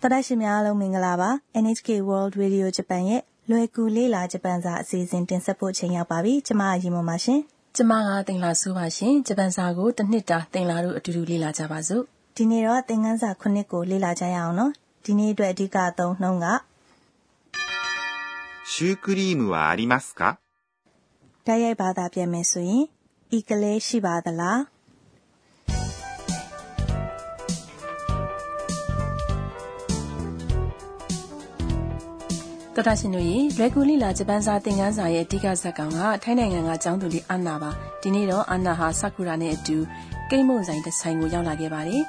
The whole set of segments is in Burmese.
တော်တော်ရှင်များအားလုံးမင်္ဂလာပါ NHK World Radio Japan ရဲ့လွယ်ကူလေးလာဂျပန်စာအစီအစဉ်တင်ဆက်ဖို့ချိန်ရောက်ပါပြီကျမအရင်ပါပါရှင်ကျမကတင်လာဆိုပါရှင်ဂျပန်စာကိုတစ်နှစ်တာတင်လာတို့အတူတူလေ့လာကြပါစို့ဒီနေ့တော့သင်ခန်းစာခုနှစ်ကိုလေ့လာကြရအောင်နော်ဒီနေ့အတွက်အဓိကအသုံးနှုန်းကシュークリームはありますかတိုက်ရိုက်ဘာသာပြန်မယ်ဆိုရင်ဤကလေးရှိပါသလား တော်တာရှင်တို့ရေလွယ်ကူလိလာဂျပန်စာသင်ခန်းစာရဲ့အဓိကဇာတ်ကောင်ကထိုင်းနိုင်ငံကကျောင်းသူလေးအာနာပါဒီနေ့တော့အာနာဟာဆာကူရာနဲ့အတူကိမ့်မုန်ဆိုင်တစ်ဆိုင်ကိုရောက်လာခဲ့ပါတယ်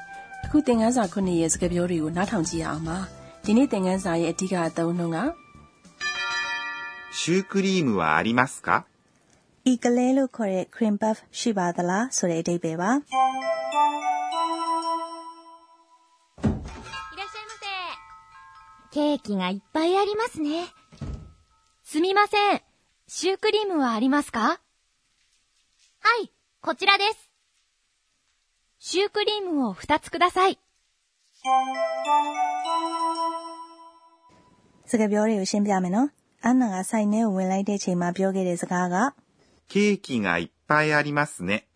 အခုသင်ခန်းစာခုနှစ်ရဲ့စကားပြောတွေကိုနားထောင်ကြည့်ရအောင်ပါဒီနေ့သင်ခန်းစာရဲ့အဓိကအသုံးနှုန်းကシュークリームはありますかဤကလေးလို့ခေါ်တဲ့ cream puff ရှိပါသလားဆိုတဲ့အဓိပ္ပာယ်ပါ ケーキがいっぱいありますね。すみません。シュークリームはありますかはい、こちらです。シュークリームを2つください。စကားပြောတွေကိုရှင်းပြမယ်နော်။အန်နာကဆိုင်ထဲကိုဝင်လိုက်တဲ့အချိန်မှာပြောခဲ့တဲ့စကားကケーキがいっぱいありますね。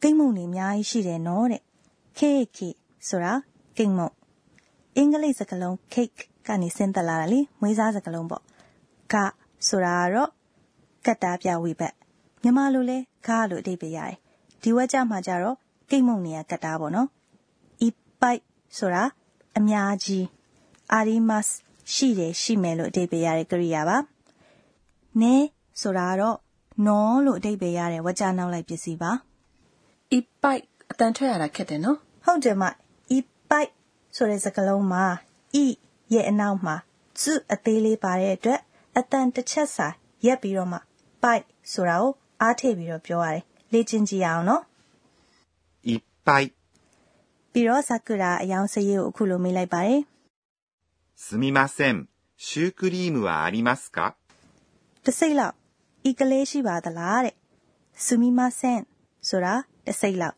ကိတ်မုန်တွေအများကြီးရှိတယ်နော်တဲ့။ケーキဆိုတာကိတ်မုန်။အင်္ဂလိပ်စကားလုံး cake ကနေဆင်းသက်လာတာလေမွေးစားစကလုံးပေါ့ကဆိုတာကတော့ကတ္တာပြဝိဘတ်မြန်မာလိုလဲခါလို့အဓိပ္ပာယ်ရတယ်ဒီဝက်ကြမှာကြတော့ကိတ်မုံနေရကတ္တာပေါ့နော်ဤပိုက်ဆိုတာအများကြီးအာရီမတ်ရှိတယ်ရှိမယ်လို့အဓိပ္ပာယ်ရတဲ့ကရိယာပါနဲဆိုတာကတော့နော်လို့အဓိပ္ပာယ်ရတဲ့ဝက်ကြနောက်လိုက်ပစ္စည်းပါဤပိုက်အတန်ထွက်ရတာခက်တယ်နော်ဟုတ်တယ်မဤပိုက်ဆိုတဲ့စကားလုံးမှာဤ ရဲ့အနောက်မှာစုအသေးလေးပါတဲ့အတွက်အတန်တစ်ချက်စာရက်ပြီးတော့မှ bite ဆိုတာကိုအားထည့်ပြီးတော့ပြောရတယ်လေ့ကျင့်ကြည့်ရအောင်နော်いっぱいပြီးတော့ဆာကူရာအယောင်စရေးကိုအခုလိုမေးလိုက်ပါတယ်すみませんシュークリームはありますかတစိမ့်လောက်ဤကလေးရှိပါသလားတဲ့すみませんဆိုတာတစိမ့်လောက်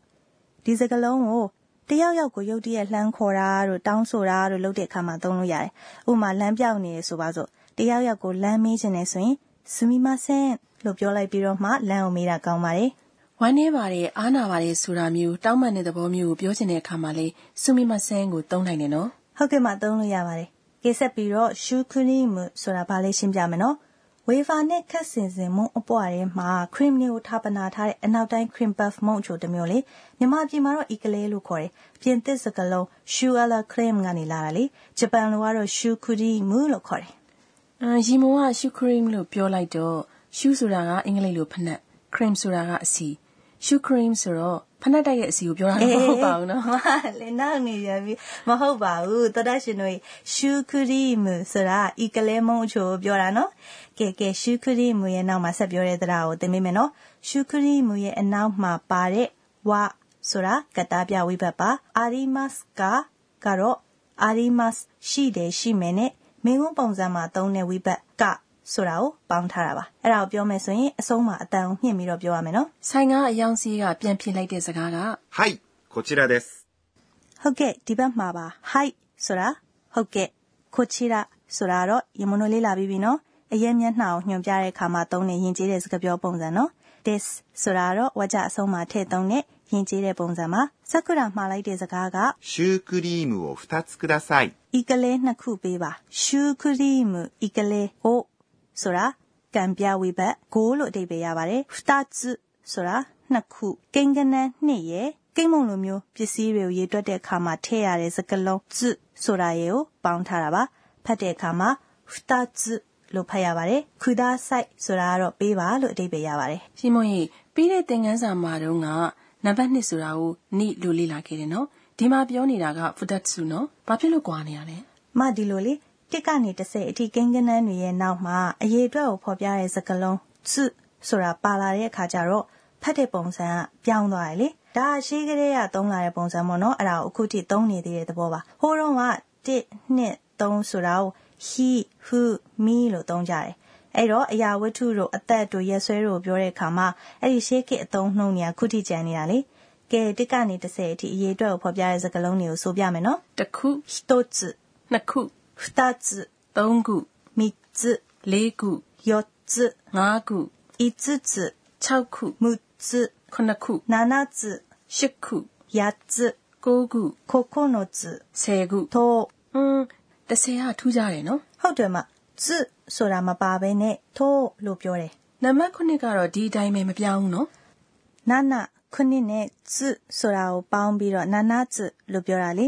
ဒီစကားလုံးကို တယောက်ယောက်ကိုရုတ်တရက်လှမ်းခေါ်တာတို့တောင်းဆိုတာတို့လုပ်တဲ့အခါမှာသုံးလို့ရတယ်။ဥပမာလမ်းပြောက်နေရဆိုပါစို့တယောက်ယောက်ကိုလမ်းမေးခြင်းနဲ့ဆိုရင်စမီမဆန်လို့ပြောလိုက်ပြီးတော့မှလမ်းကိုမေးတာကောင်းပါတယ်။ဝမ်းနေပါတယ်အားနာပါတယ်ဆိုတာမျိုးတောင်းပန်တဲ့သဘောမျိုးကိုပြောချင်တဲ့အခါမှာလေစမီမဆန်ကိုသုံးနိုင်တယ်နော်။ဟုတ်ကဲ့မှသုံးလို့ရပါတယ်။ကိဆက်ပြီးတော့ရှူခရီမဆိုတာဘာလဲရှင်းပြမယ်နော်။ ဝေဖာနဲ့ခက်စင်စင်မုံအပွားထဲမှာ cream လေးကိုထားပနာထားတဲ့အနောက်တိုင်း cream puff မုံချိုတစ်မျိုးလေမြန်မာပြည်မှာတော့ eclair လို့ခေါ်တယ်ပြင်သစ်စကားလုံး shoe ala cream ကနေလာတာလေဂျပန်လိုကတော့ shoe cream လို့ခေါ်တယ်အာရီမိုက shoe cream လို့ပြောလိုက်တော့ shoe ဆိုတာကအင်္ဂလိပ်လိုဖက်နှက် cream ဆိုတာကအစီ shoe cream ဆိုတော့ဖနက်တိုက်ရဲ့အစီကိုပြောတာမဟုတ်ပါဘူးနော်။လေနောက်နေရပြီမဟုတ်ပါဘူး။သောတာရှင်တို့ရှူခရီမဆိုတာဤကလေးမုံချိုပြောတာနော်။ကဲကဲရှူခရီမရဲ့နောက်မှာဆက်ပြောတဲ့တရားကိုသင်မိမယ်နော်။ရှူခရီမရဲ့အနောက်မှာပါတဲ့ဝဆိုတာကတားပြဝိဘတ်ပါ။အာရီမတ်ကကတော့အာရီမတ်ရှိတယ်ရှိမယ်နဲ့မင်းကုန်းပုံစံမှာသုံးတဲ့ဝိဘတ်က ဆိုတာကိုပေါင်းထားတာပါအဲ့ဒါကိုပြောမယ်ဆိုရင်အဆုံးမှာအတန်ကိုညှင့်ပြီးတော့ပြောရမယ်နော်ဆိုင်ကအယောင်စီးကပြန်ဖြေလိုက်တဲ့စကားကはいこちらですဟုတ်ကဲ့ဒီဘက်မှာပါはいဆိုတာဟုတ်ကဲ့ကိုချီရာဆိုတာတော့ရမုံတို့လေးလာပြီးပြီနော်အရင်မျက်နှာကိုညွှန်ပြတဲ့အခါမှာသုံးတဲ့ယဉ်ကျေးတဲ့စကားပြောပုံစံနော် this ဆိုတာတော့ဝါကြအဆုံးမှာထည့်သုံးတဲ့ယဉ်ကျေးတဲ့ပုံစံပါစက္ကူရာမှားလိုက်တဲ့စကားကシュークリームを2つくださいဤကလေးနှစ်ခုပေးပါရှူးခရီးムဤကလေးကို ဆိုတာကံပြဝိဘတ်ကိုလို့အဓိပ္ပာယ်ရပါတယ်။2つဆိုတာနှစ်ခုကိန်းကနန်းနှစ်ရဲ့ကိန်းမုံလိုမျိုးပစ္စည်းတွေကိုရေးတွက်တဲ့အခါမှာထည့်ရတဲ့စကားလုံးဇဆိုတာရေကိုပေါင်းထားတာပါ။ဖတ်တဲ့အခါမှာ2つလို့ဖတ်ရပါတယ်။ခုဒါဆိုင်ဆိုတာကတော့ပေးပါလို့အဓိပ္ပာယ်ရပါတယ်။ရှင်မွန်ကြီးပြီးတဲ့သင်ခန်းစာမှာတော့ကနံပါတ်2ဆိုတာကိုနိလို့လေ့လာခဲ့တယ်နော်။ဒီမှာပြောနေတာက futatsu နော်။ဘာဖြစ်လို့ကွာနေရလဲ။မဒီလိုလေ 1ကနေ30အထိကိန်းကနန်းတွေရဲ့နောက်မှာအရေးအတွက်ကိုဖော်ပြတဲ့စကားလုံးစုဆိုတာပါလာတဲ့အခါကျတော့ဖတ်တဲ့ပုံစံကပြောင်းသွားတယ်လေဒါရှိကလေးကသုံးလာတဲ့ပုံစံပေါ့နော်အဲ့ဒါကိုအခုထိသုံးနေသေးတဲ့သဘောပါဟိုတုန်းက1 2 3ဆိုတာကို he who me လို့သုံးကြတယ်အဲ့တော့အရာဝတ္ထုတို့အသက်တို့ရက်ဆွဲတို့ပြောတဲ့အခါမှာအဲ့ဒီရှေးခေတ်အသုံးနှုန်းတွေကခုထိကျန်နေတာလေကဲတစ်ကနေ30အထိအရေးအတွက်ကိုဖော်ပြတဲ့စကားလုံးတွေကိုဆိုပြမယ်နော်တခု1つနနှစ်ခု 二つ、 သုံးခု 三つ、 လေးခု 四つ、 ငါးခု 五つ、 ၆ခု 六つ、 ခုနှစ်ခု 七つ、 ရှစ်ခု 八つ、 ကိုးခု 九つ、 ဆယ်ခု と、 ဟွန်းတစ်ဆယ်ကထူးကြတယ်နော် ဟုတ်တယ်မつဆိုတာမပါဘဲနဲ့とလို့ပြောတယ် နံပါတ်ခုနှစ်ကတော့ဒီအတိုင်းပဲမပြောင်းဘူးနော် 7ခုနှစ်နဲ့つဆိုတာကိုပေါင်းပြီးတော့7つလို့ပြောတာလေ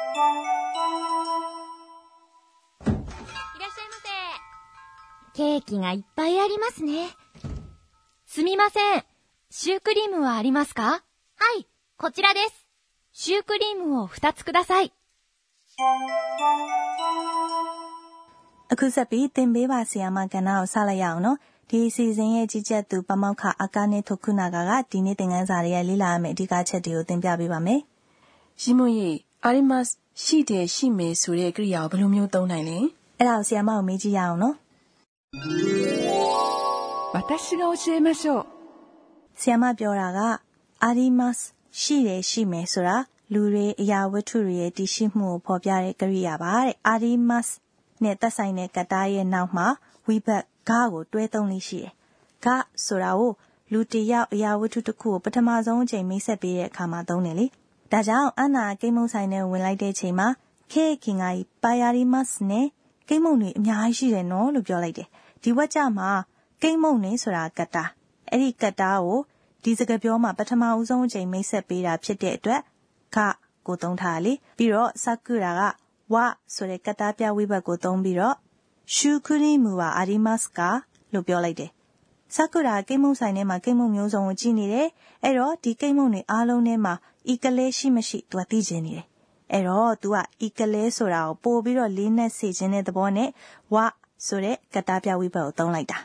ケーキがいっぱいありますね。すみません。シュークリームはありますかはい、こちらです。シュークリームを2つください。 အခုဆက်ပြီးသင်ပေးပါဆီယာမကဏ္ဍကိုစလိုက်ရအောင်နော်ဒီအစီအစဉ်ရဲ့ကြီးကြပ်သူပမောက္ခအာကာနေထုခုနာကကဒီနေ့သင်ခန်းစာတွေရဲ့လေ့လာရမယ့်အဓိကချက်တွေကိုသင်ပြပေးပါမယ် ရှီမွန်ရေအာရီမတ်ရှိတယ်ရှိမယ်ဆိုတဲ့ကရိယာကိုဘယ်လိုမျိုးသုံးနိုင်လဲ အဲ့ဒါကိုဆီယာမကိုမေးကြည့်ရအောင်နော် 私が教えましょう。 ဆီယာမပြောတာကအာဒီမတ်ရှိတယ်ရှိမယ်ဆိုတာလူတွေအရာဝတ္ထုတွေရဲ့တည်ရှိမှုကိုဖော်ပြတဲ့ကရိယာပါတဲ့အာဒီမတ်နဲ့သက်ဆိုင်တဲ့ကတ္တာရဲ့နောက်မှာဝိဘတ်ဂါကိုတွဲသုံးလေးရှိတယ်ဂါဆိုတာကိုလူတစ်ယောက်အရာဝတ္ထုတစ်ခုကိုပထမဆုံးအချိန်မိတ်ဆက်ပေးတဲ့အခါမှာသုံးတယ်လေဒါကြောင့်အနာကိမ့်မုံဆိုင်နဲ့ဝင်လိုက်တဲ့ချိန်မှာခေခင်ကကြီးပါယာရီမတ်နဲ့ကိမ့်မုံတွေအများကြီးရှိတယ်နော်လို့ပြောလိုက်တယ် ဒီဝက်ကြမှာကိမ့်မုံနေဆိုတာကတ္တာအဲ့ဒီကတ္တာကိုဒီစကားပြောမှာပထမဦးဆုံးအချိန်မိတ်ဆက်ပေးတာဖြစ်တဲ့အတွက်ခကိုသုံးထားတာလေပြီးတော့စကုရာကဝဆိုတဲ့ကတ္တာပြဝိဘတ်ကိုသုံးပြီးတော့ရှုခရီမူဝါအာရီမတ်စကာလို့ပြောလိုက်တယ်စကုရာကိမ့်မုံဆိုင်ထဲမှာကိမ့်မုံမျိုးစုံကိုကြည့်နေတယ်အဲ့တော့ဒီကိမ့်မုံတွေအားလုံးထဲမှာဤကလေးရှိမရှိသူကသိချင်နေတယ်အဲ့တော့ तू ကဤကလေးဆိုတာကိုပို့ပြီးတော့လေးနဲ့စေခြင်းတဲ့သဘောနဲ့ဝ ဆိုတဲ့ကတားပြဝိဘတ်ကိုသုံးလိုက်တာ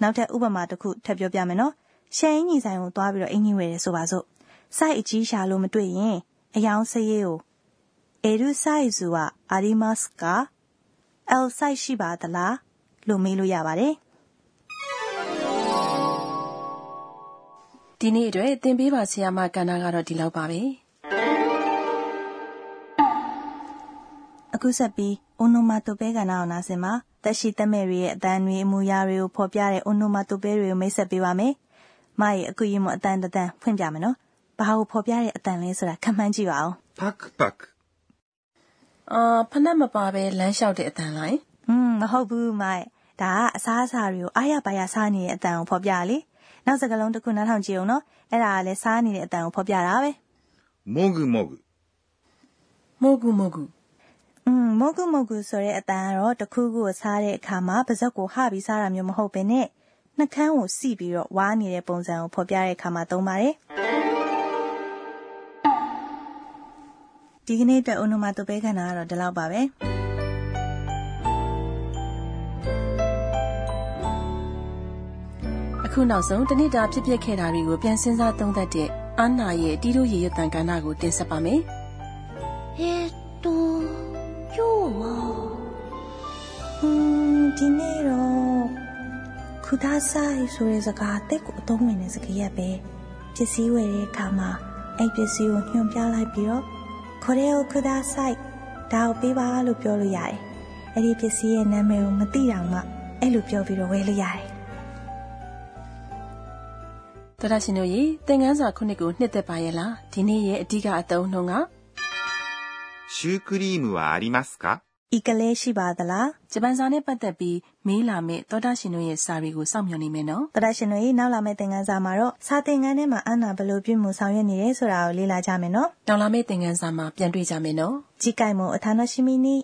နောက်ထပ်ဥပမာတစ်ခုထပ်ပြောပြမယ်နော်ရှယ်အင်ကြီးဆိုင်ကိုသွားပြီးတော့အင်ကြီးဝယ်တယ်ဆိုပါစို့စိုက်အကြီးရှာလို့မတွေ့ရင်အယောင်စရေးကိုအရူဆိုင်ဇူဝအာရီမတ်စ်ကအယ်ဆိုင်ရှိပါသလားလို့မေးလို့ရပါတယ်ဒီနေ့အတွက်သင်ပေးပါဆရာမကဏ္ဍကတော့ဒီလောက်ပါပဲအခုဆက်ပြီး အိုနိုမာတိုပဲကဏ္ဍအောင်နာစင်မှာတက်ရှိတက်မဲ့တွေရဲ့အတန်းတွေအမူအရာတွေကိုဖော်ပြတဲ့အိုနိုမာတိုပဲတွေကိုမိတ်ဆက်ပေးပါမယ်။မရဲ့အခုရင်မအတန်းတန်းဖွင့်ပြမယ်နော်။ဘာကိုဖော်ပြတဲ့အတန်းလဲဆိုတာခမှန်းကြည့်ပါအောင်။ Pak pak အာဖနက်မပါပဲလမ်းလျှောက်တဲ့အတန်းလိုက်။อืมမဟုတ်ဘူးမရဲ့။ဒါကအစားအစာတွေကိုအားရပါရစားနေတဲ့အတန်းကိုဖော်ပြရလေ။နောက်စကားလုံးတစ်ခုနားထောင်ကြည့်အောင်နော်။အဲ့ဒါကလည်းစားနေတဲ့အတန်းကိုဖော်ပြတာပဲ။မောဂူမောဂူမောဂူမောဂူ อืมမုတ်ကုမုတ်ကုဆိုတဲ့အတန်ကတော့တစ်ခုခုကိုစားတဲ့အခါမှာပါးစပ်ကိုဟပြီးစားတာမျိုးမဟုတ်ဘဲနဲ့နှာခမ်းကိုစီပြီးတော့ဝါးနေတဲ့ပုံစံကိုဖော်ပြတဲ့အခါမှာသုံးပါတယ်ဒီကနေ့အတွက် onomatope ခန္ဓာကတော့ဒီလောက်ပါပဲအခုနောက်ဆုံးတနေ့တာဖြစ်ပျက်ခဲ့တာတွေကိုပြန်စဉ်းစားသုံးသပ်တဲ့အာနာရဲ့တီးတို့ရေရတန်ကဏ္ဍကိုတင်ဆက်ပါမယ် มဒီနေ့တော့ခုဒါဆိုင်ဆိုတဲ့စကားအသက်ကိုအသုံးဝင်တဲ့စကားရက်ပဲပစ္စည်းဝယ်တဲ့အခါမှာအဲ့ပစ္စည်းကိုညွှန်ပြလိုက်ပြီးတော့ခေါ်တဲ့ခုဒါဆိုင်ဒါကိုပေးပါလို့ပြောလို့ရတယ်အဲ့ဒီပစ္စည်းရဲ့နာမည်ကိုမသိတော့မှအဲ့လိုပြောပြီးတော့ဝယ်လို့ရတယ် သောတာရှင်တို့ရေသင်ခန်းစာခုနှစ်ကိုနှစ်သက်ပါရဲ့လားဒီနေ့ရဲ့အဓိကအသုံးနှုန်းက シュークリームはありますか ဤကလေးရှိပါသလားဂျပန်စာနဲ့ပတ်သက်ပြီးမေးလာမယ့်သောတာရှင်တို့ရဲ့စာတွေကိုစောင့်မျှော်နေမယ်နော်သောတာရှင်တို့ရဲ့နောက်လာမယ့်သင်ခန်းစာမှာတော့စာသင်ခန်းထဲမှာအနာဘယ်လိုပြုမှုဆောင်ရွက်နေရဲဆိုတာကိုလေ့လာကြမယ်နော်နောက်လာမယ့်သင်ခန်းစာမှာပြန်တွေ့ကြမယ်နော်ကြီးကြိုင်မအထာနရှိမီနီ